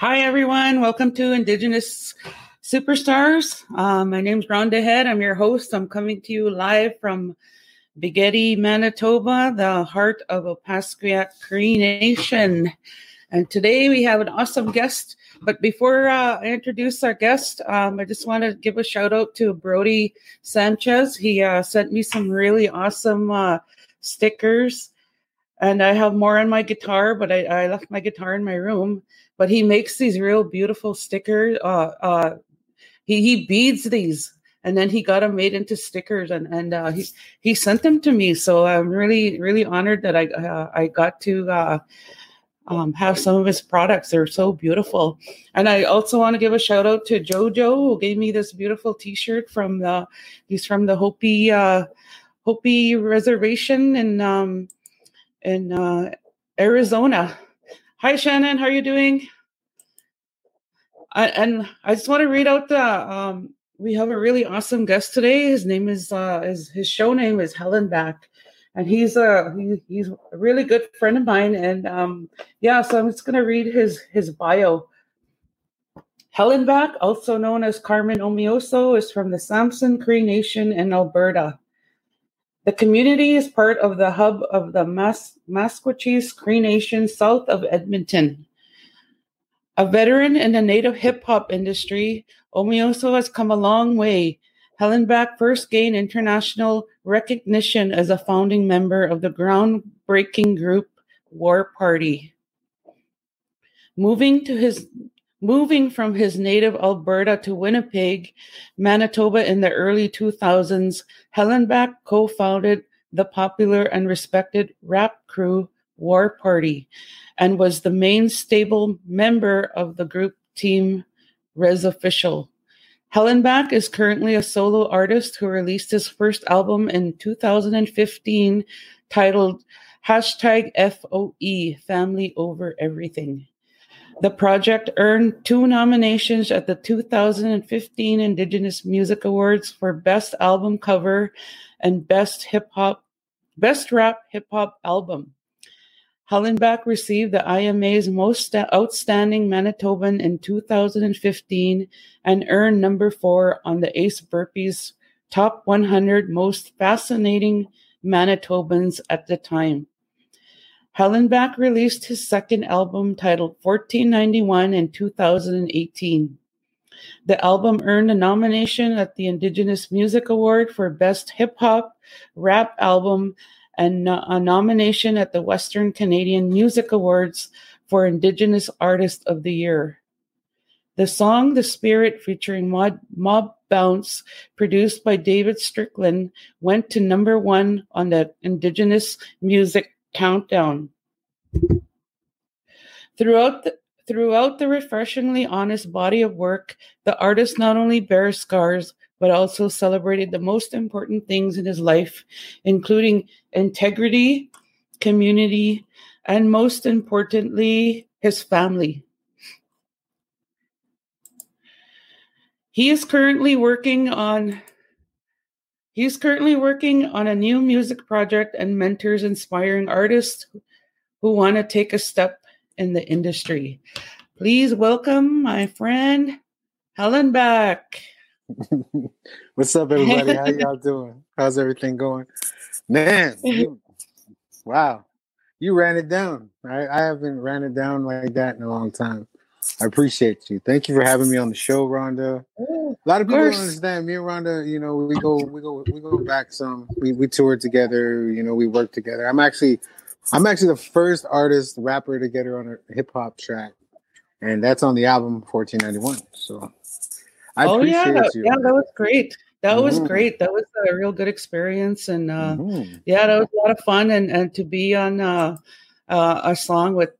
Hi, everyone. Welcome to Indigenous Superstars. Um, my is Rhonda Head. I'm your host. I'm coming to you live from Bigedi, Manitoba, the heart of Opaskwayak Cree Nation. And today we have an awesome guest. But before uh, I introduce our guest, um, I just want to give a shout out to Brody Sanchez. He uh, sent me some really awesome uh, stickers and I have more on my guitar, but I, I, left my guitar in my room. But he makes these real beautiful stickers. Uh, uh, he he beads these, and then he got them made into stickers, and and uh, he he sent them to me. So I'm really really honored that I uh, I got to. Uh, um, have some of his products. They're so beautiful. And I also want to give a shout out to Jojo who gave me this beautiful T-shirt from the he's from the Hopi uh, Hopi Reservation in um, in uh, Arizona. Hi, Shannon. How are you doing? I, and I just want to read out the. Um, we have a really awesome guest today. His name is uh, his his show name is Hellnback, and he's a he, he's a really good friend of mine. And um, yeah, so I'm just gonna read his his bio. Hellnback, also known as Carmen Omeasoo, is from the Samson Cree Nation in Alberta. The community is part of the hub of the Mas- Cree Nation south of Edmonton. A veteran in the native hip hop industry, Omeasoo has come a long way. Hellnback first gained international recognition as a founding member of the groundbreaking group War Party. Moving to his Moving from his native Alberta to Winnipeg, Manitoba in the early 2000s, Hellnback co founded the popular and respected rap crew War Party and was the main stable member of the group team Res Official. Hellnback is currently a solo artist who released his first album in 2015 titled hashtag FOE, Family Over Everything. The project earned two nominations at the 2015 Indigenous Music Awards for Best Album Cover and Best Hip Hop Best Rap Hip Hop Album. Hellnback received the IMA's Most Outstanding Manitoban in 2015 and earned number four on the Ace Burpee's Top 100 Most Fascinating Manitobans at the time. Hellnback released his second album titled 1491 in 2018. The album earned a nomination at the Indigenous Music Award for Best Hip Hop Rap Album and a nomination at the Western Canadian Music Awards for Indigenous Artist of the Year. The song The Spirit, featuring Mob, Mob Bounce, produced by David Strickland, went to number one on the Indigenous Music Countdown. Throughout the, throughout the refreshingly honest body of work, the artist not only bears scars, but also celebrated the most important things in his life, including integrity, community, and most importantly, his family. He is currently working on He's currently working on a new music project and mentors inspiring artists who want to take a step in the industry. Please welcome my friend Hellnback. What's up, everybody? How y'all doing? How's everything going? Man, you, wow, you ran it down. I, I haven't ran it down like that in a long time. I appreciate you. Thank you for having me on the show, Rhonda. a lot of people don't understand. Me and Rhonda, you know, we go, we go, we go back some. We we toured together. You know, we work together. I'm actually, I'm actually the first artist rapper to get her on a hip hop track, and that's on the album 1491. So, I oh yeah, you. yeah, that was great. That mm-hmm. was great. That was a real good experience, and uh, mm-hmm. yeah, that was a lot of fun, and and to be on uh, uh, a song with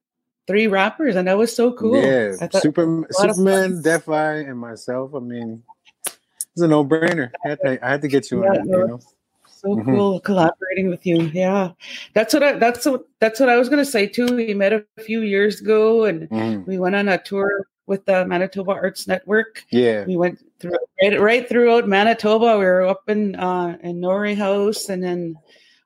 three rappers, and that was so cool. Yeah, Super, Superman, Defi, and myself. I mean, it's a no brainer. I, I had to, get you yeah, on. You know? So mm-hmm. cool collaborating with you. Yeah, that's what I. That's what. That's what I was gonna say too. We met a few years ago, and mm-hmm. we went on a tour with the Manitoba Arts Network. Yeah, we went through right, right throughout Manitoba. We were up in uh, in Norway House, and then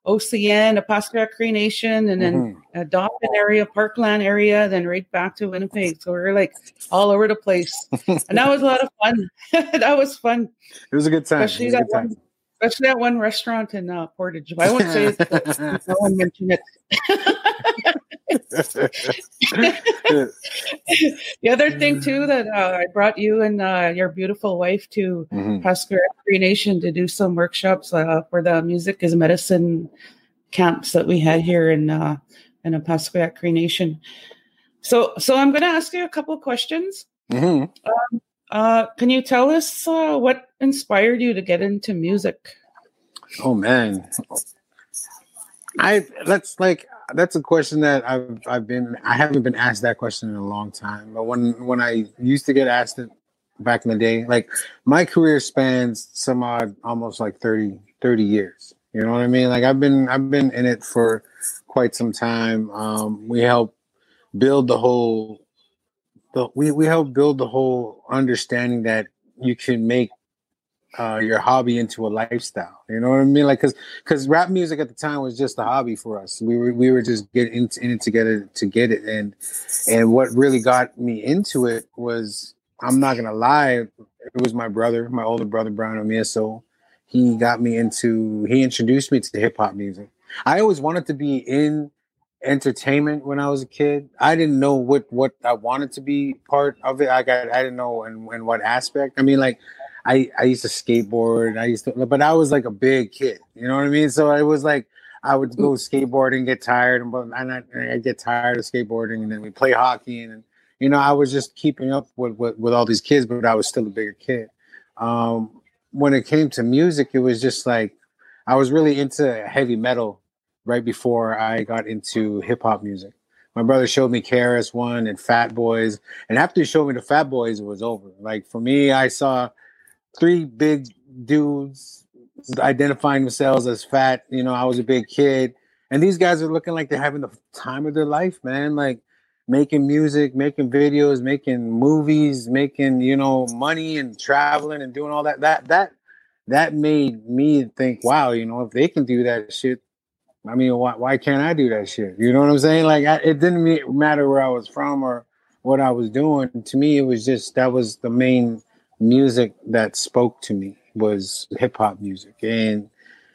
OCN, Opaskwayak Cree Nation, and then Mhm. uh, Dauphin area, Parkland area, then right back to Winnipeg. So we were like all over the place, and that was a lot of fun. that was fun, It was a good time. Especially that good time. one, especially that one restaurant in uh, Portage. I won't say it. but No one mentioned it. The other thing too that uh, I brought you and uh, your beautiful wife to Mhm. Cree Nation to do some workshops uh, for the music is medicine camps that we had here in uh, in Opaskwayak Cree Nation. So, so I'm going to ask you a couple of questions. Mhm. Uh, can you tell us uh, what inspired you to get into music? Oh man, I that's like that's a question that I've I've been I haven't been asked that question in a long time. But when when I used to get asked it back in the day, like my career spans some odd almost like 30, 30 years. You know what I mean? Like I've been I've been in it for quite some time. Um, we help build the whole the we we help build the whole understanding that you can make uh, your hobby into a lifestyle. You know what I mean? Like, cause, cause rap music at the time was just a hobby for us. We were, we were just getting in, in it together to get it. And, and what really got me into it was, I'm not gonna lie, it was my brother, my older brother, Brian Omeasoo. He got me into, he introduced me to hip hop music. I always wanted to be in entertainment when I was a kid. I didn't know what, what I wanted to be part of it. I got, I didn't know in, in what aspect. I mean, like, I, I used to skateboard. I used to, but I was like a big kid. You know what I mean? So it was like I would go skateboarding, get tired, and and I, I get tired of skateboarding, and then we play hockey, and you know I was just keeping up with, with with all these kids, but I was still a bigger kid. Um, when it came to music, it was just like I was really into heavy metal right before I got into hip hop music. My brother showed me KRS One and Fat Boys, and after he showed me the Fat Boys, it was over. Like for me, I saw three big dudes identifying themselves as fat. You know, I was a big kid, and these guys are looking like they're having the time of their life, man. Like making music, making videos, making movies, making you know money and traveling and doing all that. That that that made me think, wow, you know, if they can do that shit, I mean, why why can't I do that shit? You know what I'm saying? Like, I, it didn't matter where I was from or what I was doing. To me, it was just that was the main music that spoke to me was hip hop music. And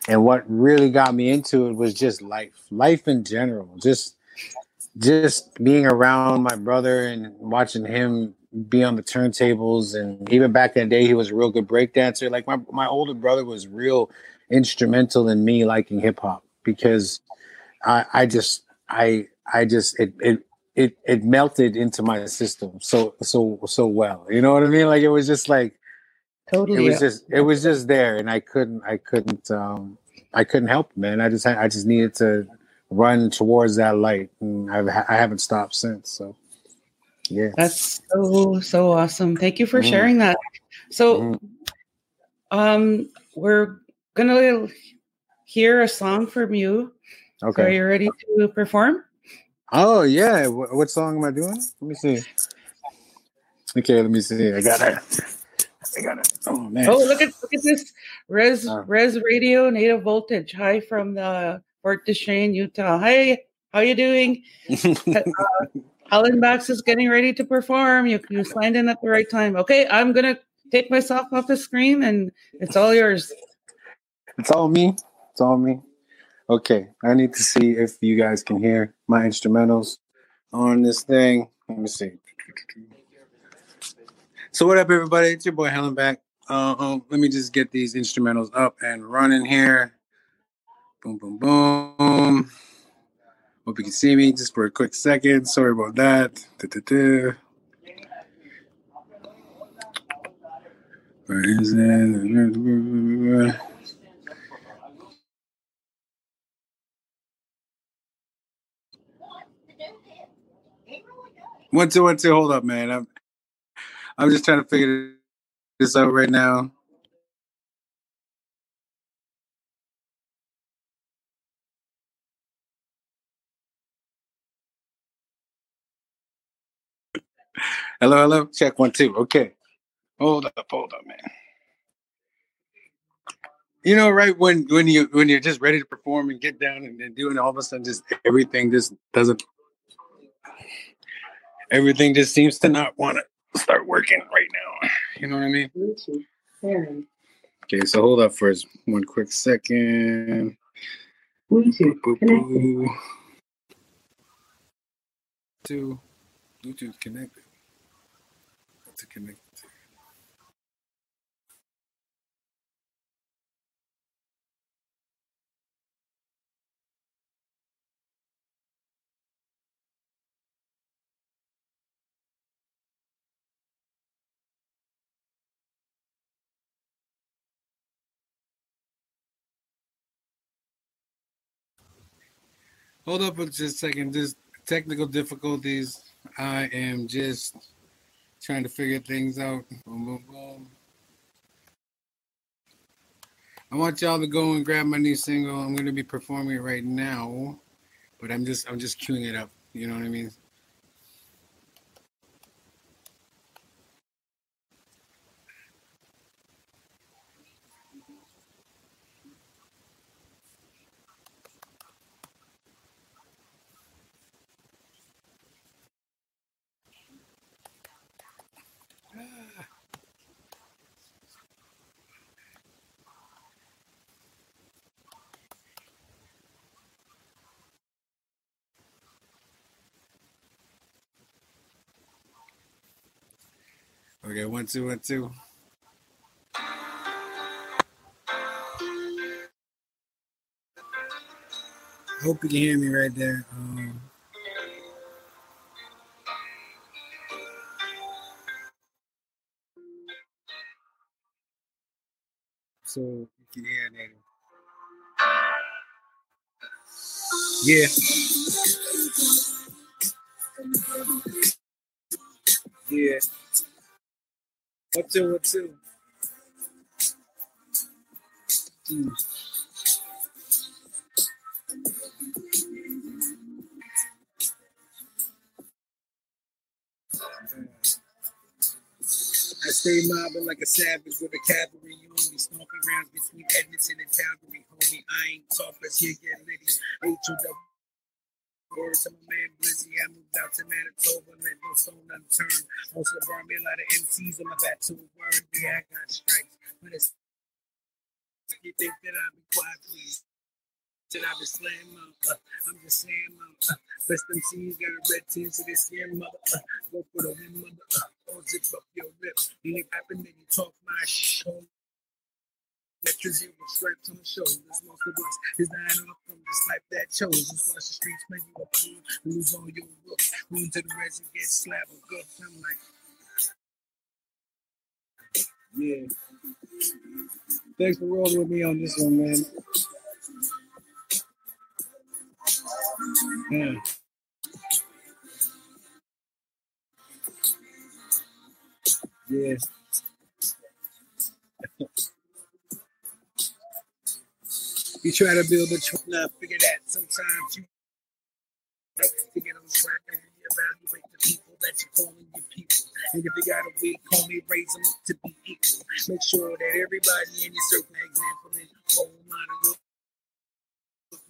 and what really got me into it was just life life in general. Just just being around my brother and watching him be on the turntables. And even back in the day he was a real good breakdancer like my, my older brother was real instrumental in me liking hip hop because I I just I I just it it it it melted into my system so so so well. You know what I mean? Like it was just like Totally. it was just it was just there, and I couldn't I couldn't um I couldn't help, it, man. I just I just needed to run towards that light, and I've I haven't stopped since. So yeah, That's so so awesome. Thank you for Mhm. sharing that. So Mhm. um we're gonna hear a song from you. So are you ready to perform? Oh yeah, what, what song am I doing? Let me see. Okay, let me see. I got it. I got it. Oh man. Oh look at look at this Res Oh. Res Radio Native Voltage. Hi from the Fort Duchesne, Utah. Hi, how you doing? Uh, Helen Bax is getting ready to perform. You you signed in at the right time. Okay, I'm gonna take myself off the screen and it's all yours. It's all me. It's all me. Okay, I need to see if you guys can hear my instrumentals on this thing. Let me see. So what up, everybody? It's your boy Hellnback. Uh, um, let me just get these instrumentals up and running here. Boom, boom, boom. Hope you can see me just for a quick second. Sorry about that. Da-da-da. Where is it? One, two, one, two. Hold up, man. I'm, I'm just trying to figure this out right now. Hello, hello. Check one, two. Okay. Hold up, hold up, man. you know, right when when you when you're just ready to perform and get down and, and do it, all of a sudden, just everything just doesn't. Everything just seems to not want to start working right now. You know what I mean? Bluetooth. Okay, so hold up for one quick second. Bluetooth. Boo, Connected. boo. To Bluetooth connected. To connect. Hold up for just a second. Just technical difficulties. I am just trying to figure things out. Boom, boom, boom. I want y'all to go and grab my new single. I'm going to be performing it right now, but I'm just I'm just queuing it up. You know what I mean? Okay, one, two, one, two. I hope you can hear me right there. Um, so you can hear that. Yeah. Yeah. One, two. Hmm. I stay mobbing like a savage with a cavalry. Only stomping grounds between Edmonton and Calgary, homie. I ain't talkless here, get litty. H-O-W. Word to my man Blizzy, I moved out to Manitoba, let no stone unturned. Also brought me a lot of MCs on my back to a word. Yeah, I got stripes, but it's you think that I'll be quiet, please. Should I be mom? Uh, I'm just saying mom. Uh, best MCs got a red team, so they scare mother. Uh, go for the win, mother. Uh, don't zip up your rip. You ain't rapping, then you talk my shit. Veterans here with stripes on the shoulders. Most of us is dying off from this life that chose. Just watch the streets make you a fool, lose all your looks. Run to the res and get slapped with good. I'm like, yeah. Thanks for rolling with me on this one, man. Yeah. Yeah. You try to build a truck, now uh, figure that sometimes you like to get on track and reevaluate the people that you're calling your people. And if you got a weak homie, raise them up to be equal. Make sure that everybody in your circle example and role model.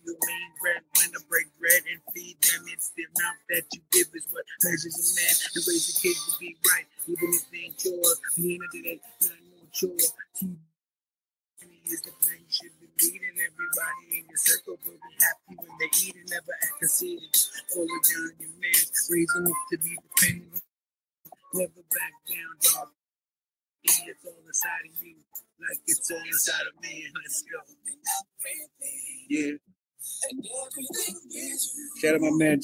You mean bread, when to break bread and feed them, it's the amount that you give is what measures a man and raise the kids to be right, even if they ain't yours. The end of the day, not no chore. Keep is the plan you should leading everybody in your circle will be happy when they eat and never act conceited. Hold it down your man, them up to be dependent. Never back down, dog. Yeah, It's all inside of you, like it's all inside of me. Let's go. Yeah. Shout out my man.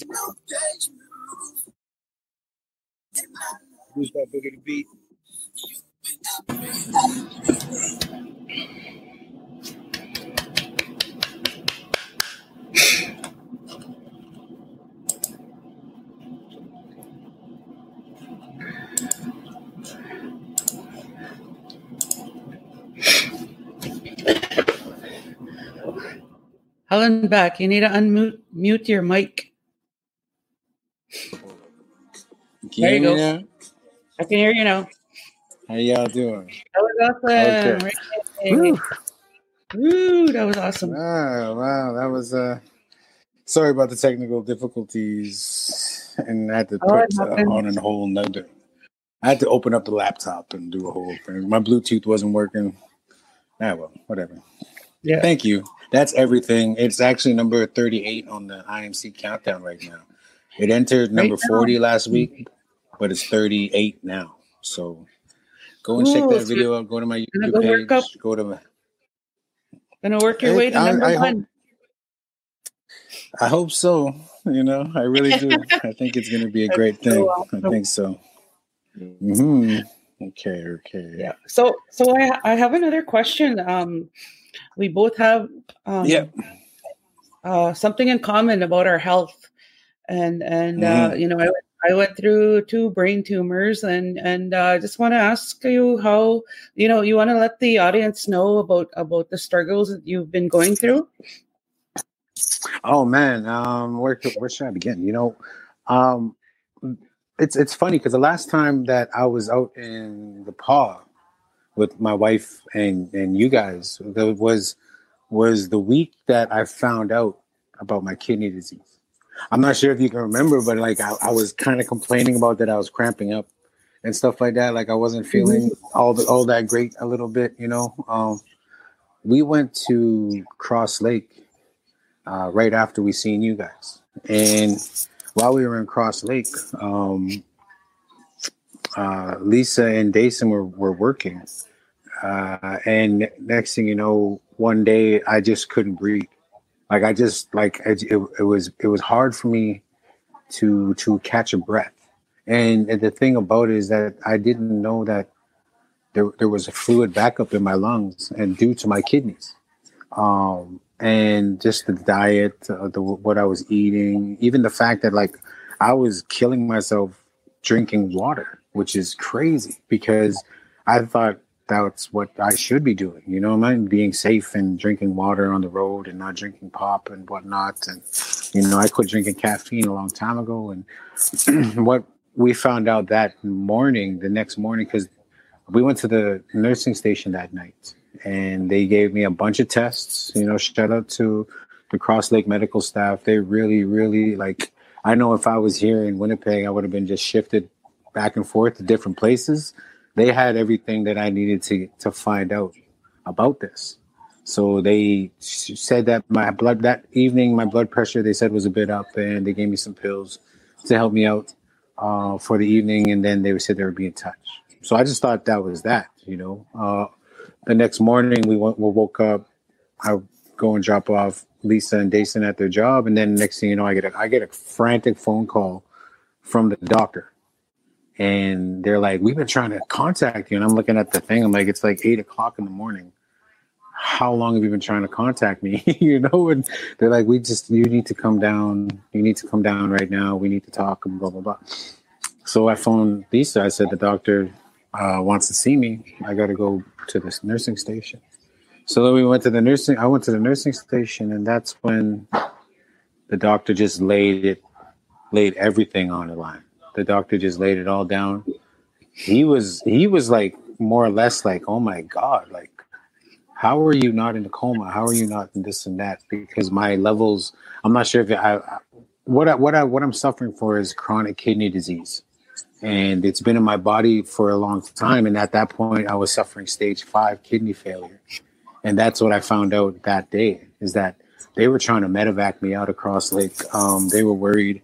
Who's that boogie the beat? Hellnback. You need to unmute mute your mic. Can There you hear go. now? I can hear you now. How y'all doing? That was awesome. Okay. Right. Woo, that was awesome. Wow, wow, that was uh sorry about the technical difficulties and I had to Oh, put it uh, on a whole nother I had to open up the laptop and do a whole thing. My Bluetooth wasn't working. Ah well, whatever. Yeah. Thank you. That's everything. It's actually number 38 on the IMC countdown right now. It entered number Right 40 last week, but it's 38 now. So go and check that so video out. Go to my YouTube page. up. Go to my Gonna work your I- way to I- number I hope- one. I hope so. You know, I really do. I think it's going to be a great thing. I think so. hmm Okay. Okay. Yeah. So, so I I have another question. Um, we both have um, Yeah. uh, something in common about our health, and and uh, Mhm. you know I went- I went through two brain tumors, and and uh, I just want to ask you how you know you want to let the audience know about about the struggles that you've been going through. Oh man, um, where where should I begin? You know, um, it's it's funny because the last time that I was out in The Pas with my wife and and you guys was was the week that I found out about my kidney disease. I'm not sure if you can remember, but like I, I was kind of complaining about that I was cramping up and stuff like that. Like I wasn't feeling all the all that great a little bit, you know. Um, we went to Cross Lake uh, right after we seen you guys. And while we were in Cross Lake, um, uh, Lisa and Dason were, were working. Uh, and next thing you know, one day I just couldn't breathe. Like I just like it, it, it was it was hard for me to to catch a breath. And, and the thing about it is that I didn't know that there, there was a fluid backup in my lungs and due to my kidneys um, and just the diet, uh, the what I was eating, even the fact that like I was killing myself drinking water, which is crazy because I thought that's what I should be doing. You know, what I mean, being safe and drinking water on the road and not drinking pop and whatnot. And you know, I quit drinking caffeine a long time ago. And what we found out that morning, the next morning, because we went to the nursing station that night and they gave me a bunch of tests. You know, shout out to the Cross Lake medical staff. They really, really like. I know if I was here in Winnipeg, I would have been just shifted back and forth to different places. They had everything that I needed to to find out about this. So they said that my blood that evening, my blood pressure they said was a bit up, and they gave me some pills to help me out uh, for the evening, and then they said they would be in touch. So I just thought that was that, you know. Uh, the next morning we went, we woke up. I go and drop off Lisa and Dason at their job, and then next thing you know, I get a I get a frantic phone call from the doctor, and they're like, "We've been trying to contact you," and I'm looking at the thing. I'm like, "It's like eight o'clock in the morning. How long have you been trying to contact me?" you know, and they're like, "We just you need to come down. You need to come down right now. We need to talk." And blah blah blah. So I phoned Lisa. I said the doctor uh, wants to see me. I got to go to this nursing station. So then we went to the nursing. I went to the nursing station, and that's when the doctor just laid it, laid everything on the line. The doctor just laid it all down. He was he was like more or less like, oh my god, like how are you not in a coma? How are you not in this and that? Because my levels, I'm not sure if I, what I, what I what I'm suffering for is chronic kidney disease and it's been in my body for a long time. And at that point, I was suffering stage five kidney failure, and that's what I found out that day is that they were trying to medevac me out across Lake. Um, they were worried.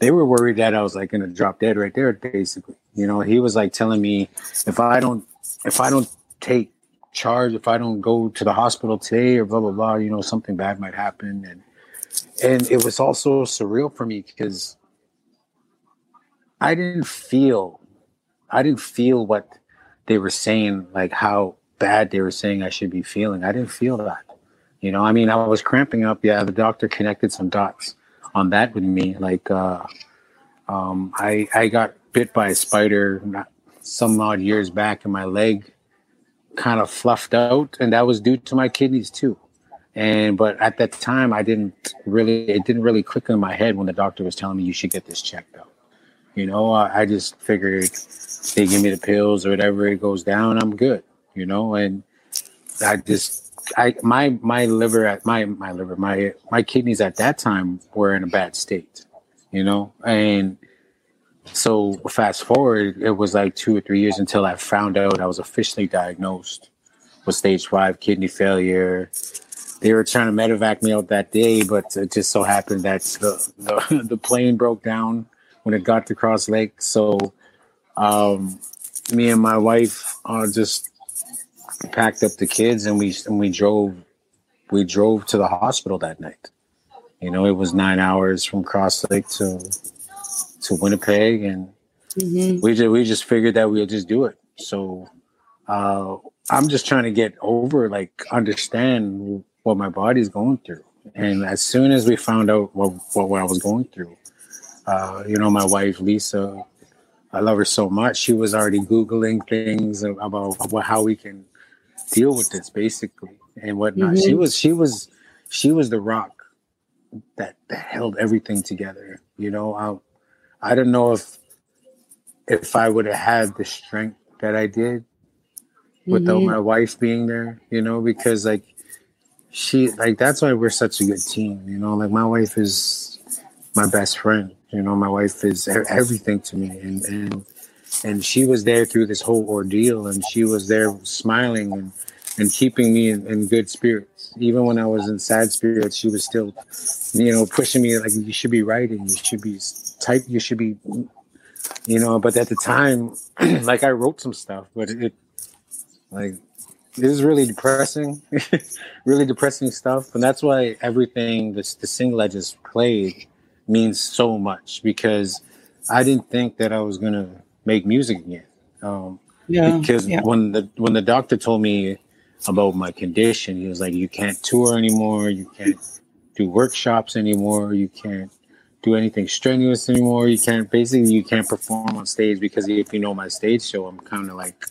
They were worried that I was like going to drop dead right there. Basically, you know, he was like telling me if I don't if I don't take charge, if I don't go to the hospital today or blah blah blah, you know, something bad might happen. And and it was also surreal for me because I didn't feel I didn't feel what they were saying, like how bad they were saying I should be feeling. I didn't feel that. You know, I mean, I was cramping up. Yeah, the doctor connected some dots on that with me. Like, uh, um, I I got bit by a spider some odd years back, and my leg kind of fluffed out, and that was due to my kidneys too. And but at that time, I didn't really it didn't really click in my head when the doctor was telling me you should get this checked out. You know, I, I just figured they give me the pills or whatever, it goes down, I'm good. You know, and I just I my my liver at my my liver my my kidneys at that time were in a bad state, you know, and so fast forward, it was like two or three years until I found out I was officially diagnosed with stage five kidney failure. They were trying to medevac me out that day, but it just so happened that the the, the plane broke down when it got to Cross Lake. So um, me and my wife uh, just packed up the kids and we and we drove we drove to the hospital that night. You know, it was nine hours from Cross Lake to to Winnipeg, and mm-hmm. we just we just figured that we'll just do it. So uh, I'm just trying to get over, like, understand what my body's going through. And as soon as we found out what what, what I was going through, uh, you know, my wife Lisa, I love her so much. She was already googling things about, about how we can deal with this, basically, and whatnot. Mm-hmm. She was she was she was the rock that, that held everything together. You know, I, I don't know if if I would have had the strength that I did without mm-hmm. my wife being there, you know, because like she like that's why we're such a good team, you know. Like my wife is my best friend, you know. My wife is everything to me, and and and she was there through this whole ordeal, and she was there smiling and and keeping me in, in good spirits. Even when I was in sad spirits, she was still, you know, pushing me like you should be writing, you should be type, you should be, you know. But at the time, like I wrote some stuff, but it, like it was really depressing, really depressing stuff, and that's why everything this the single I just played means so much because I didn't think that I was gonna make music again. Um, yeah, because yeah. when the when the doctor told me about my condition. He was like, "You can't tour anymore. You can't do workshops anymore. You can't do anything strenuous anymore. You can't basically you can't perform on stage because if you know my stage show, I'm kind of like,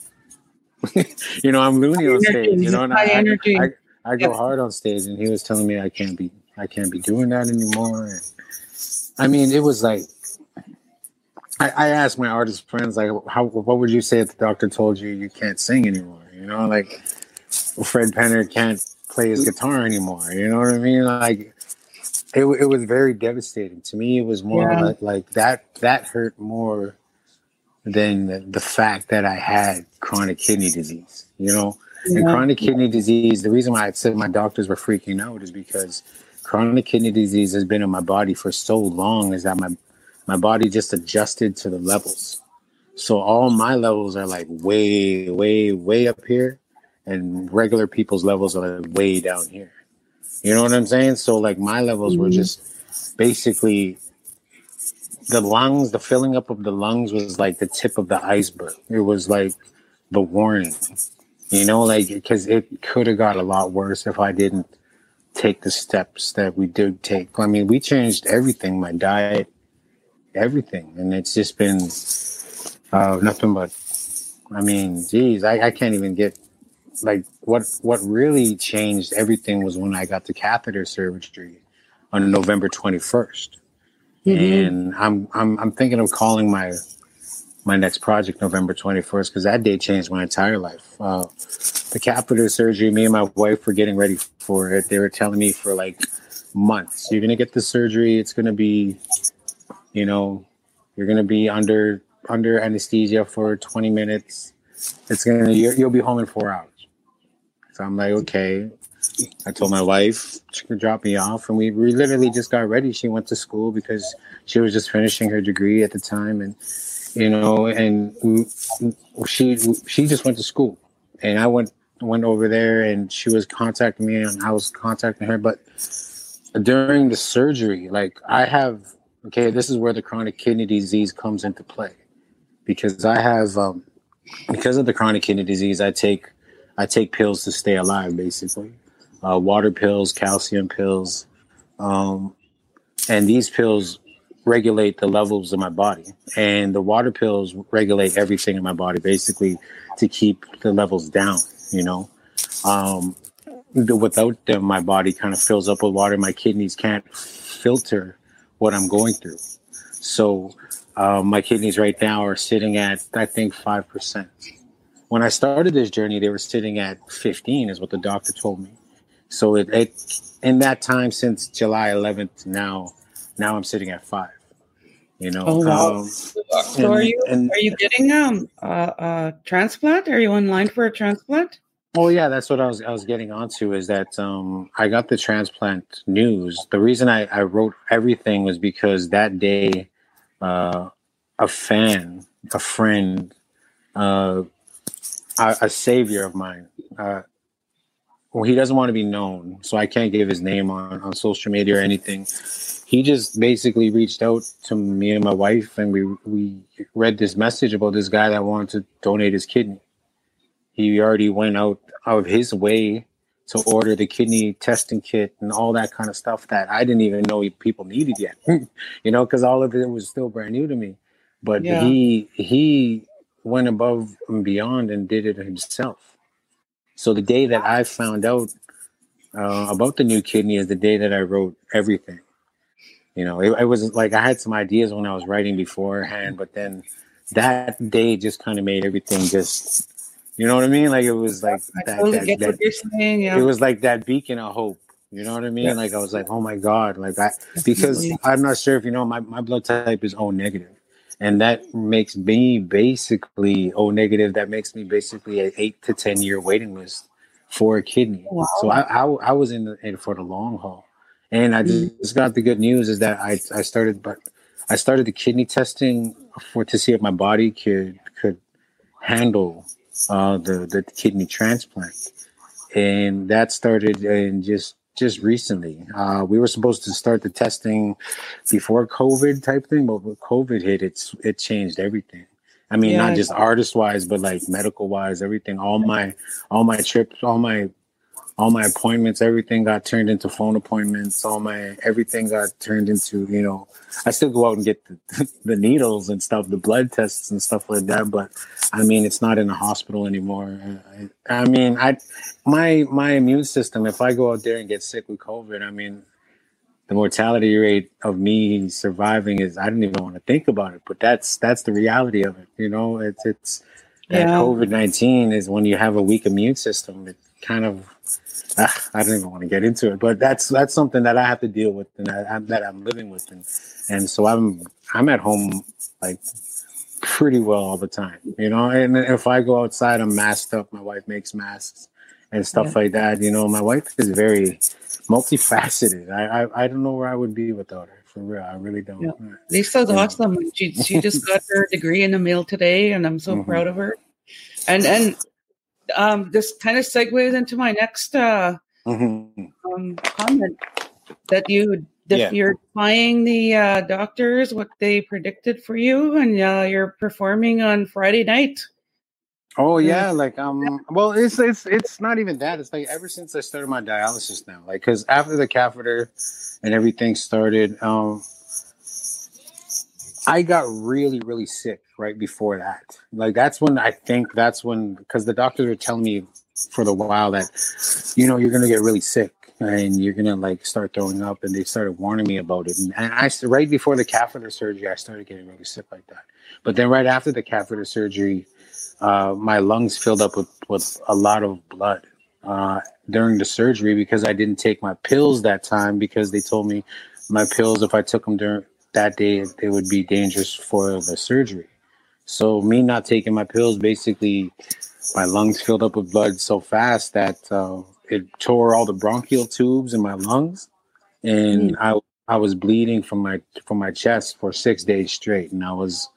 you know, I'm loony on stage. You know, and I, I, I, I, go hard on stage, and he was telling me I can't be I can't be doing that anymore. And, I mean, it was like. I, I asked my artist friends like, how what would you say if the doctor told you you can't sing anymore? You know, like Fred Penner can't play his guitar anymore. You know what I mean? Like it, it was very devastating to me. It was more yeah. like, like that. That hurt more than the, the, fact that I had chronic kidney disease. You know, yeah. and chronic kidney disease. The reason why I said my doctors were freaking out is because chronic kidney disease has been in my body for so long. Is that my my body just adjusted to the levels. So all my levels are like way, way, way up here and regular people's levels are way down here. You know what I'm saying? So like my levels mm-hmm. were just basically the lungs, the filling up of the lungs was like the tip of the iceberg. It was like the warning, you know, like because it could have got a lot worse if I didn't take the steps that we did take. I mean, we changed everything, my diet, everything, and it's just been uh, nothing but. I mean, geez, I, I can't even get like what what really changed everything was when I got the catheter surgery on November 21st. Mm-hmm. And I'm I'm I'm thinking of calling my my next project November 21st because that day changed my entire life. Uh, the catheter surgery, me and my wife were getting ready for it. They were telling me for like months, you're gonna get the surgery. It's gonna be, you know, you're gonna be under under anesthesia for 20 minutes. It's gonna you'll be home in four hours. So I'm like, okay. I told my wife she could drop me off, and we, we literally just got ready. She went to school because she was just finishing her degree at the time, and you know, and she she just went to school, and I went went over there, and she was contacting me, and I was contacting her. But during the surgery, like I have, okay, this is where the chronic kidney disease comes into play, because I have, um, because of the chronic kidney disease, I take I take pills to stay alive, basically. Uh, water pills, calcium pills, um, and these pills regulate the levels of my body. And the water pills regulate everything in my body, basically, to keep the levels down. You know, um, without them, my body kind of fills up with water. My kidneys can't filter what I'm going through. So uh, my kidneys right now are sitting at, I think, five percent when I started this journey, they were sitting at 15, is what the doctor told me. So it, it in that time since July 11th now now I'm sitting at five. You know. Oh wow! Um, so are you and- are you getting um a, a transplant? Are you in line for a transplant? Oh yeah, that's what I was I was getting onto is that um, I got the transplant news. The reason I, I wrote everything was because that day uh, a fan, a friend, uh, a, a savior of mine. Uh, well, he doesn't want to be known, so I can't give his name on, on social media or anything. He just basically reached out to me and my wife, and we we read this message about this guy that wanted to donate his kidney. He already went out of his way to order the kidney testing kit and all that kind of stuff that I didn't even know people needed yet. you know, because all of it was still brand new to me. But Yeah. he he went above and beyond and did it himself. So the day that I found out uh, about the new kidney is the day that I wrote everything. You know, it, it was like I had some ideas when I was writing beforehand, but then that day just kind of made everything just, you know what I mean? Like it was like that, that, that- saying. Yeah. it was like that beacon of hope. You know what I mean? Yeah. Like I was like, oh my god, like I because I'm not sure if you know my my blood type is O negative, and that makes me basically O negative. That makes me basically an eight to ten year waiting list for a kidney. Wow. So I, I I was in the, in for the long haul, and I just, just got the good news is that I I started but I started the kidney testing for to see if my body could could handle uh, the the kidney transplant, and that started in just just recently. Uh, we were supposed to start the testing before COVID type thing, but with COVID hit, it's it changed everything. I mean, Yeah. not just artist wise, but like medical wise, everything. All my all my trips, all my all my appointments, everything got turned into phone appointments. All my everything got turned into, you know, I still go out and get the, the needles and stuff, the blood tests and stuff like that. But I mean, it's not in a hospital anymore. I, I mean, I my my immune system. If I go out there and get sick with COVID, I mean, the mortality rate of me surviving is I don't even want to think about it. But that's that's the reality of it. You know, it's it's Yeah. COVID nineteen is when you have a weak immune system. It kind of ah, I don't even want to get into it, but that's that's something that I have to deal with and I, I'm, that I'm living with, and and so I'm I'm at home like pretty well all the time, you know. And if I go outside, I'm masked up. My wife makes masks and stuff like that. You know, my wife is very multifaceted. I, I I don't know where I would be without her. For real, I really don't. Yeah. Lisa's Yeah. awesome. She she just got her degree in the mail today, and I'm so Mhm. proud of her. And and um, this kind of segues into my next uh, Mhm. um, comment that you Yeah. you're defying the uh, doctors what they predicted for you, and uh, you're performing on Friday night. Oh Yeah. yeah, like um, well, it's it's it's not even that. It's like ever since I started my dialysis now, like because after the catheter and everything started, um, I got really really sick right before that. Like that's when I think that's when because the doctors were telling me for the while that you know you're gonna get really sick and you're gonna like start throwing up, and they started warning me about it. And, and I right before the catheter surgery, I started getting really sick like that. But then right after the catheter surgery uh, my lungs filled up with, with a lot of blood uh, during the surgery because I didn't take my pills that time because they told me my pills, if I took them during that day, they would be dangerous for the surgery. So me not taking my pills, basically, my lungs filled up with blood so fast that uh, it tore all the bronchial tubes in my lungs, and I I was bleeding from my from my chest for six days straight, and I was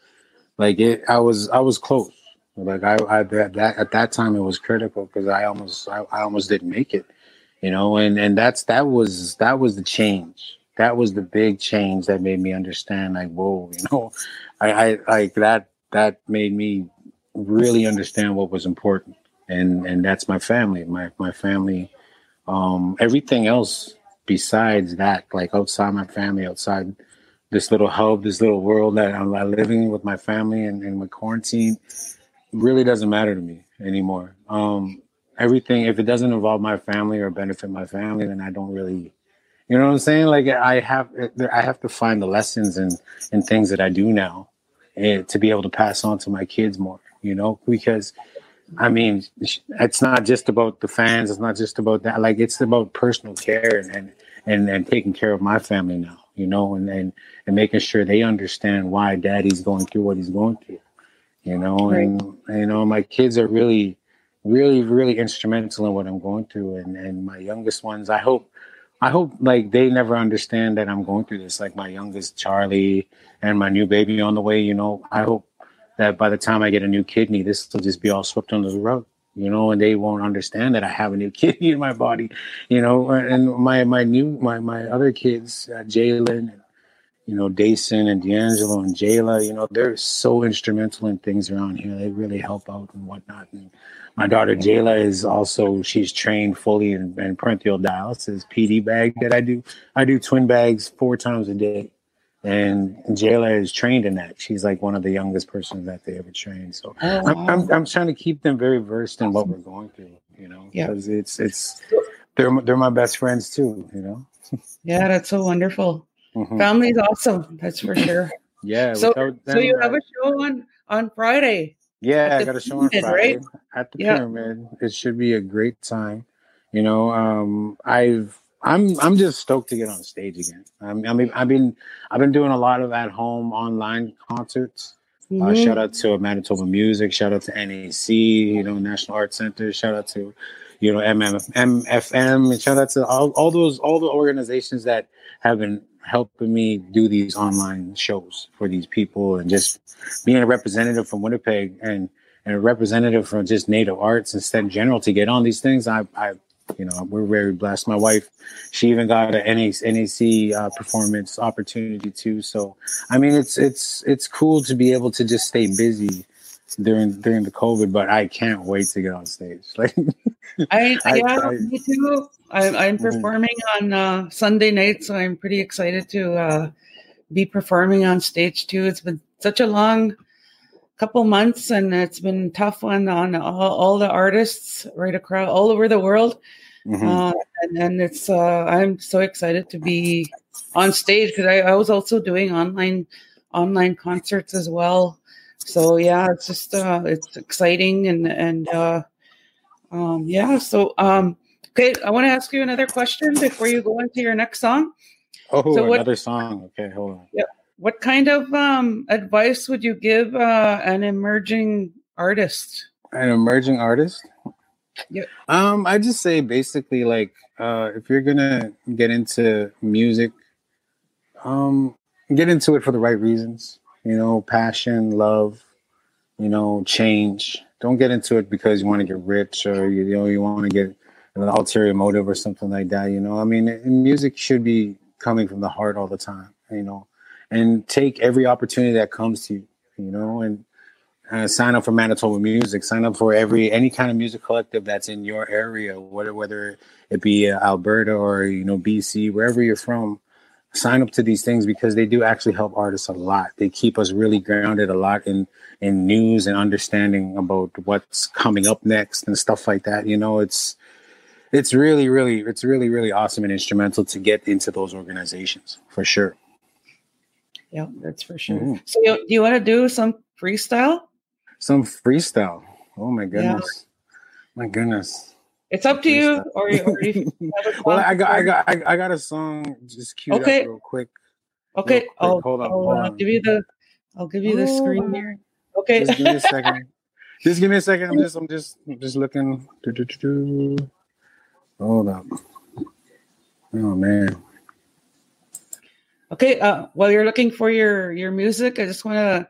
like it. I was I was close. Like I, I that, that at that time it was critical because I almost I, I almost didn't make it, you know, and and that's that was that was the change. That was the big change that made me understand. Like, whoa, you know, I, I like that. That made me really understand what was important, and and that's my family. My my family. Um, everything else besides that, like outside my family, outside this little hub, this little world that I'm living with my family and, and my quarantine really doesn't matter to me anymore. Um, everything, if it doesn't involve my family or benefit my family, then I don't really, you know what I'm saying? Like I have, I have to find the lessons and and things that I do now, and to be able to pass on to my kids more. You know, because I mean, it's not just about the fans. It's not just about that. Like it's about personal care and and and taking care of my family now. You know, and and and making sure they understand why Daddy's going through what he's going through. You know, right. and you know, my kids are really, really, really instrumental in what I'm going through. And and my youngest ones, I hope. I hope like they never understand that I'm going through this. Like my youngest Charlie and my new baby on the way, you know. I hope that by the time I get a new kidney, this will just be all swept under the rug, you know, and they won't understand that I have a new kidney in my body, you know. And my my new my my other kids, uh, Jalen, you know, Dason and D'Angelo and Jayla, you know, they're so instrumental in things around here. They really help out and whatnot. And my daughter Jayla is also she's trained fully in, in peritoneal dialysis PD bag that I do. I do twin bags four times a day and Jayla is trained in that. She's like one of the youngest persons that they ever trained. So oh, wow. I'm, I'm, I'm trying to keep them very versed in what we're going through. You know, because yeah. it's it's they're they're my best friends too. You know. yeah, that's so wonderful. Mm-hmm. Family's awesome. That's for sure. yeah. So so you have a show on on Friday. Yeah, I got a show on Friday right? at the yeah. pyramid. It should be a great time. You know, um, I've I'm I'm just stoked to get on stage again. I mean, I mean I've been I've been doing a lot of at home online concerts. Uh, mm-hmm. Uh, shout out to Manitoba Music. Shout out to NAC. You know, National Arts Center. Shout out to you know MMF, MFM. And shout out to all, all those all the organizations that have been helping me do these online shows for these people and just being a representative from Winnipeg and and a representative from just native arts instead in general to get on these things. I I you know, we're very blessed. My wife, she even got an NAC, NAC uh, performance opportunity too. So, I mean, it's it's it's cool to be able to just stay busy during during the COVID. But I can't wait to get on stage. Like, I, I yeah, I, me too. I, I'm, mm-hmm. performing on uh, Sunday night, so I'm pretty excited to uh, be performing on stage too. It's been such a long couple months and it's been tough one on all, all the artists right across all over the world mm-hmm. uh, and, and it's uh, i'm so excited to be on stage because I, I, was also doing online online concerts as well so yeah it's just uh, it's exciting and and uh, um, yeah so um, okay i want to ask you another question before you go into your next song oh so another what, song okay hold on yeah what kind of um, advice would you give uh, an emerging artist? An emerging artist? Yeah. Um, I just say basically like uh, if you're gonna get into music, um, get into it for the right reasons. You know, passion, love, you know, change. Don't get into it because you want to get rich or you, know you want to get an ulterior motive or something like that. You know, I mean, music should be coming from the heart all the time. You know, and take every opportunity that comes to you, you know, and uh, sign up for Manitoba Music, sign up for every any kind of music collective that's in your area, whether whether it be uh, Alberta or you know BC, wherever you're from. Sign up to these things because they do actually help artists a lot. They keep us really grounded a lot in in news and understanding about what's coming up next and stuff like that. You know, it's it's really, really, it's really, really awesome and instrumental to get into those organizations for sure. Yeah, that's for sure. Mm-hmm. So, you, do you want to do some freestyle? Some freestyle. Oh my goodness. Yeah. My goodness. It's up to you. Or, or you well, I got, I got, I, I got a song just queued okay. up real quick. Okay. Real quick. I'll, hold on. I'll, hold on. give you the, I'll give you the oh, screen here. Okay. Just give me a second. just give me a second. I'm just, I'm just, I'm just looking. Do-do-do-do. Hold up. Oh man. Okay, uh, while you're looking for your your music, I just want to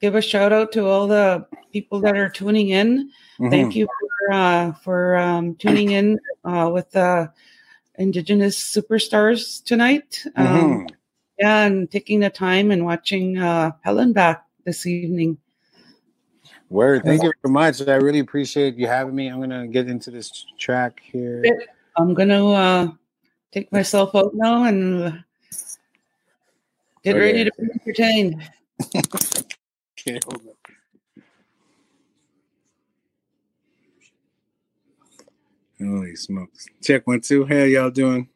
give a shout out to all the people that are tuning in. Mm-hmm. Thank you for uh, for um, tuning in uh, with the Indigenous superstars tonight. Um, mm-hmm. Yeah, and taking the time and watching uh, Hellnback this evening. Word, thank you very much. I really appreciate you having me. I'm gonna get into this track here. I'm gonna uh, take myself out now and Get okay. ready to be entertained. okay, hold on. Holy smokes. Check one, two. How y'all doing?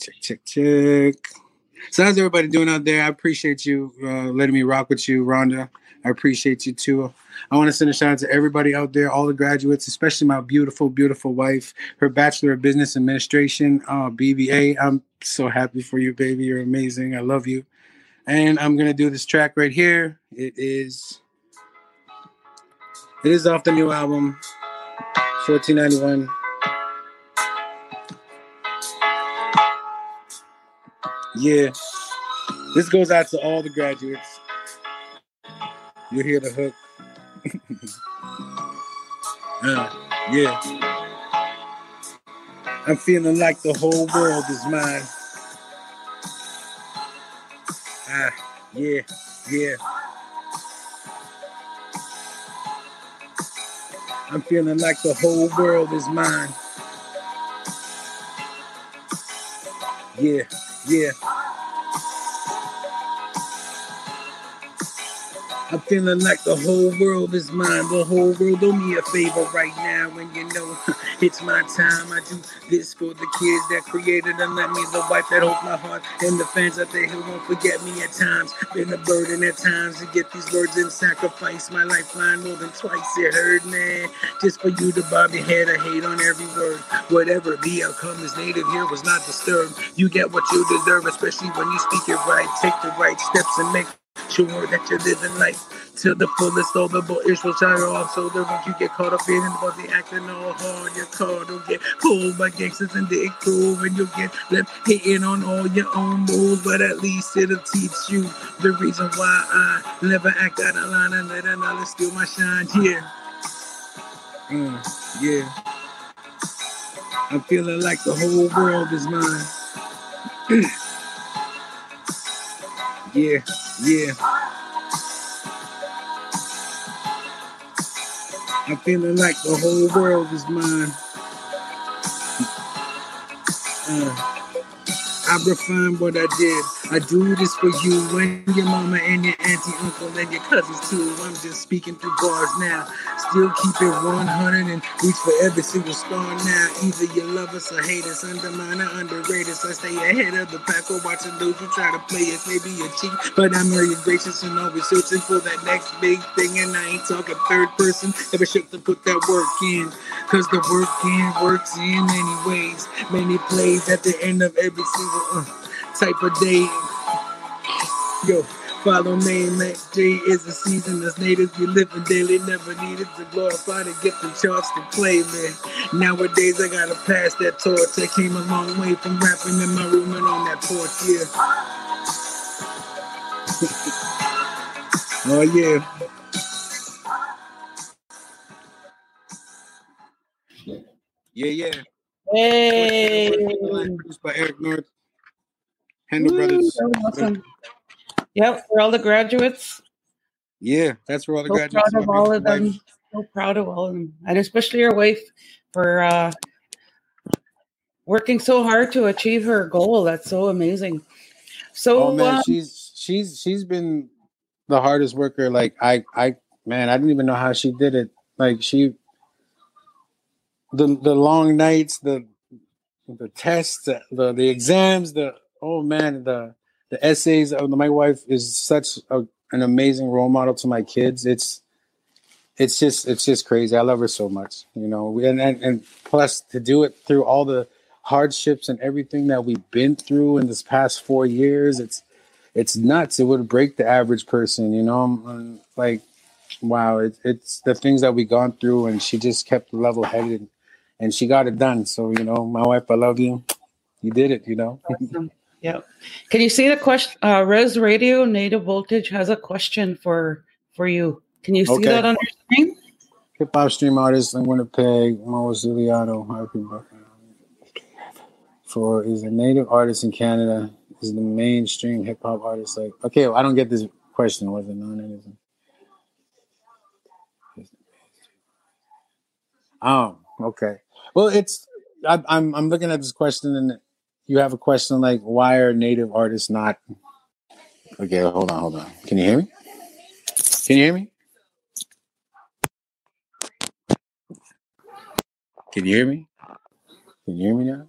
Check, check, check. So how's everybody doing out there? I appreciate you uh, letting me rock with you, Rhonda. I appreciate you too. I want to send a shout out to everybody out there, all the graduates, especially my beautiful, beautiful wife, her Bachelor of Business Administration, uh, BBA. I'm so happy for you, baby. You're amazing. I love you. And I'm gonna do this track right here. It is it is off the new album, 1491. Yeah. This goes out to all the graduates. You hear the hook. uh, yeah. I'm feeling like the whole world is mine. Ah, yeah, yeah. I'm feeling like the whole world is mine. Yeah, yeah. I'm feeling like the whole world is mine. The whole world do me a favor right now. And you know, it's my time. I do this for the kids that created and let me, the wife that holds my heart, and the fans out there who won't forget me at times. Been a burden at times to get these words and sacrifice my lifeline more than twice. It hurt, man. Just for you to bob your head, I hate on every word. Whatever the outcome is, native here was not disturbed. You get what you deserve, especially when you speak it right. Take the right steps and make sure that you're living life to the fullest. All the boys will shine off so that once you get caught up in but they acting all hard, your car don't get pulled by gangsters and they cool, and you'll get left hitting on all your own moves. But at least it'll teach you the reason why I never act out of line and let another steal my shine. Yeah, mm, yeah. I'm feeling like the whole world is mine. yeah. Yeah. I'm feeling like the whole world is mine. Uh, I refine what I did. I do this for you and your mama and your auntie, uncle, and your cousins too. I'm just speaking through bars now. Still keep it 100 and reach for every single star now. Either you love us or hate us, undermine or underrate us. I stay ahead of the pack or watching those who try to play us. Maybe a cheat, but I'm very gracious and always searching for that next big thing. And I ain't talking third person. Never shook to put that work in. Cause the work in works in many ways. Many plays at the end of every single uh, type of day. Yo, follow name Max J is the season as natives be living daily. Never needed to glorify to get the charts to play, man. Nowadays I gotta pass that torch. I came a long way from rapping in my room and on that porch, yeah. oh yeah. Yeah, yeah. Hey. Produced by Eric North. Handle Brothers. that was awesome. Yep, for all the graduates. Yeah, that's where all the So graduates proud of all of them. So proud of all of them. And especially your wife for uh, working so hard to achieve her goal. That's so amazing. So Oh man, um, she's she's she's been the hardest worker. Like I I man, I didn't even know how she did it. Like she the the long nights, the the tests, the, the exams, the oh man, the the essays. Oh, my wife is such a, an amazing role model to my kids. It's it's just it's just crazy. I love her so much, you know. And and, and plus to do it through all the hardships and everything that we've been through in this past four years, it's it's nuts. It would break the average person, you know. I'm, I'm like, wow, it, it's the things that we gone through, and she just kept level headed, and she got it done. So you know, my wife, I love you. You did it, you know. awesome. Yep. Can you see the question? Uh, Res Radio Native Voltage has a question for for you. Can you see Okay. that on your screen? Hip hop stream artist in Winnipeg, Mo Ziliato. Happy birthday. For is a native artist in Canada. Is the mainstream hip hop artist like? Okay, I don't get this question. Was it non-native? Oh, okay. Well, it's I, I'm I'm looking at this question, and you have a question like, why are native artists not? Okay, hold on, hold on. Can you hear me? Can you hear me? Can you hear me? Can you hear me now?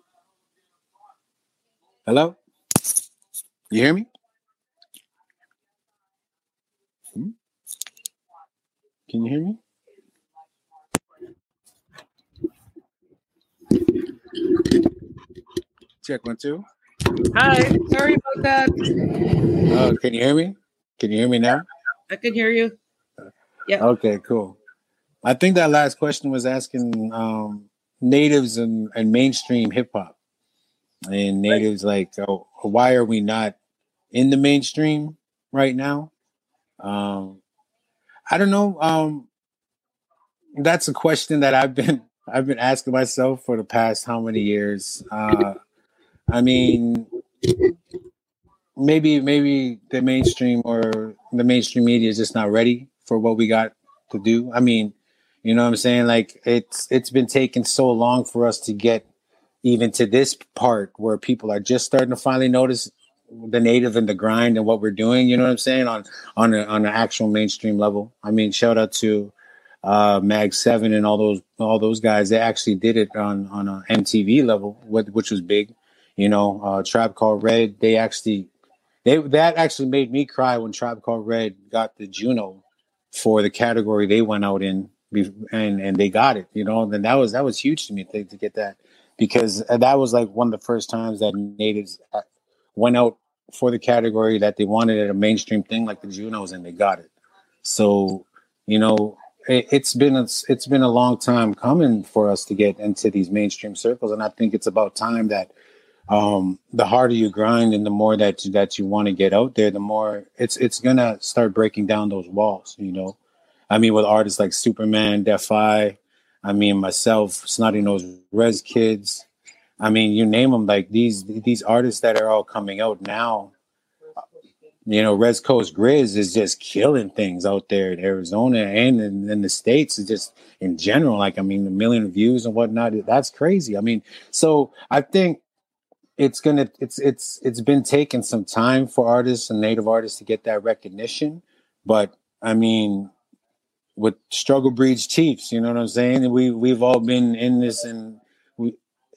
Hello? You hear me? Hmm? Can you hear me? Check one, two. Hi, sorry about that. Oh, can you hear me? Can you hear me now? I can hear you. Yeah. Okay, cool. I think that last question was asking um, natives and, and mainstream hip hop. And natives like, oh, why are we not in the mainstream right now? Um, I don't know. Um, that's a question that I've been I've been asking myself for the past how many years. Uh, I mean, maybe maybe the mainstream or the mainstream media is just not ready for what we got to do. I mean, you know what I'm saying? Like it's it's been taking so long for us to get even to this part where people are just starting to finally notice the native and the grind and what we're doing. You know what I'm saying on on a, on an actual mainstream level. I mean, shout out to uh, Mag Seven and all those all those guys. They actually did it on on a MTV level, which was big. You know, uh, Tribe Called Red. They actually they that actually made me cry when Tribe Called Red got the Juno for the category they went out in, and and they got it. You know, and that was that was huge to me to, to get that because that was like one of the first times that natives uh, went out for the category that they wanted at a mainstream thing like the Junos, and they got it. So you know, it, has been a, it's been a long time coming for us to get into these mainstream circles, and I think it's about time that um, the harder you grind and the more that you, that you want to get out there, the more it's it's gonna start breaking down those walls. You know, I mean, with artists like Supaman, Defy, I mean myself, Snotty Nose Rez Kids. I mean, you name them. Like these these artists that are all coming out now. You know, Res Coast Grizz is just killing things out there in Arizona and in, in the states. It's just in general, like I mean, a million views and whatnot. That's crazy. I mean, so I think it's gonna it's it's it's been taking some time for artists and native artists to get that recognition but i mean with struggle breeds chiefs you know what i'm saying? We we've all been in this and we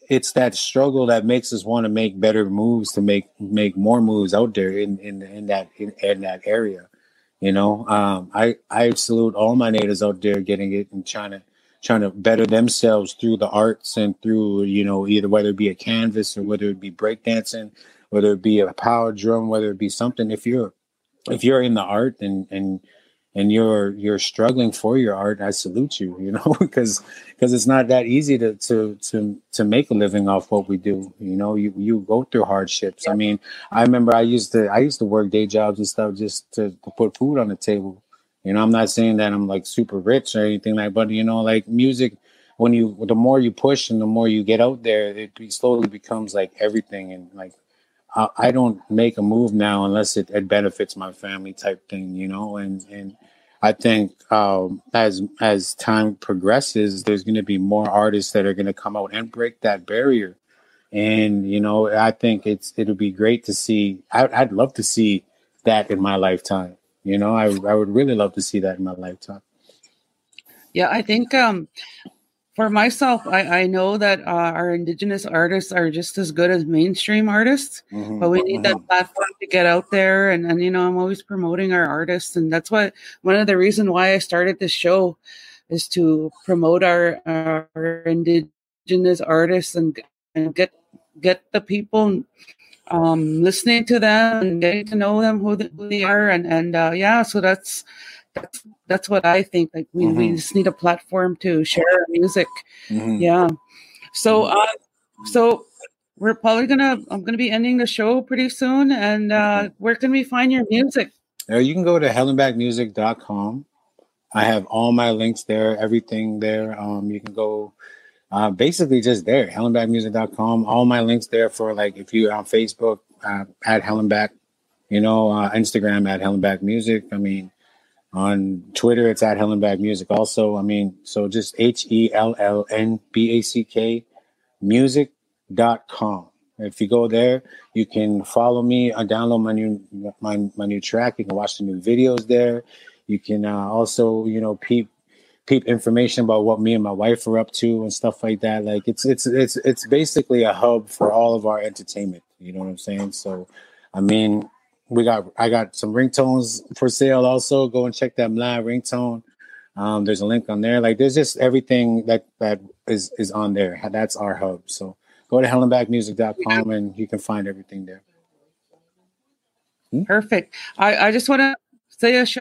it's that struggle that makes us want to make better moves to make make more moves out there in in, in that in, in that area you know? Um i i salute all my natives out there getting it and trying to trying to better themselves through the arts and through you know either whether it be a canvas or whether it be breakdancing whether it be a power drum whether it be something. If you're if you're in the art and and and you're you're struggling for your art i salute you you know because because it's not that easy to to to to make a living off what we do you know? You you go through hardships. I mean i remember i used to i used to work day jobs and stuff just to, to put food on the table you know, I'm not saying that I'm like super rich or anything like, but you know, like music, when you the more you push and the more you get out there, it slowly becomes like everything. And like, I, I don't make a move now unless it, it, benefits my family type thing, you know. And and I think um, as as time progresses, there's going to be more artists that are going to come out and break that barrier. And you know, I think it's it'll be great to see. I, I'd love to see that in my lifetime you know, I I would really love to see that in my lifetime. Yeah, I think um, for myself, I, I know that uh, our indigenous artists are just as good as mainstream artists, mm-hmm, but we need mm-hmm. that platform to get out there. And, and, you know, I'm always promoting our artists. And that's what one of the reasons why I started this show is to promote our, our indigenous artists and, and get get the people um, listening to them and getting to know them who, who they are. And and uh, yeah so that's that's that's what i think. Like we, mm-hmm. we just need a platform to share our music. Mm-hmm. yeah. So mm-hmm. uh, so we're probably gonna i'm gonna be ending the show pretty soon. And uh, where can we find your music? You can go to hellnbackmusic.com i have all my links there everything there. Um, you can go uh, basically just there, hellnbackmusic.com. All my links there for like if you're on Facebook uh, at Hellnback, you know, uh, Instagram at Hellnback Music. I mean, on Twitter it's at Hellnback Music. Also, I mean, so just H E L L N B A C K music.com. If you go there, you can follow me. I uh, download my new my my new track. You can watch the new videos there. You can uh, also, you know, peep peep information about what me and my wife are up to and stuff like that. Like it's it's it's it's basically a hub for all of our entertainment. You know what I'm saying? So I mean, we got I got some ringtones for sale also. Go and check that live ringtone. Um, there's a link on there. Like there's just everything that that is is on there. That's our hub. So go to hellnbackmusic.com and you can find everything there. Perfect. I, I just want to say a shout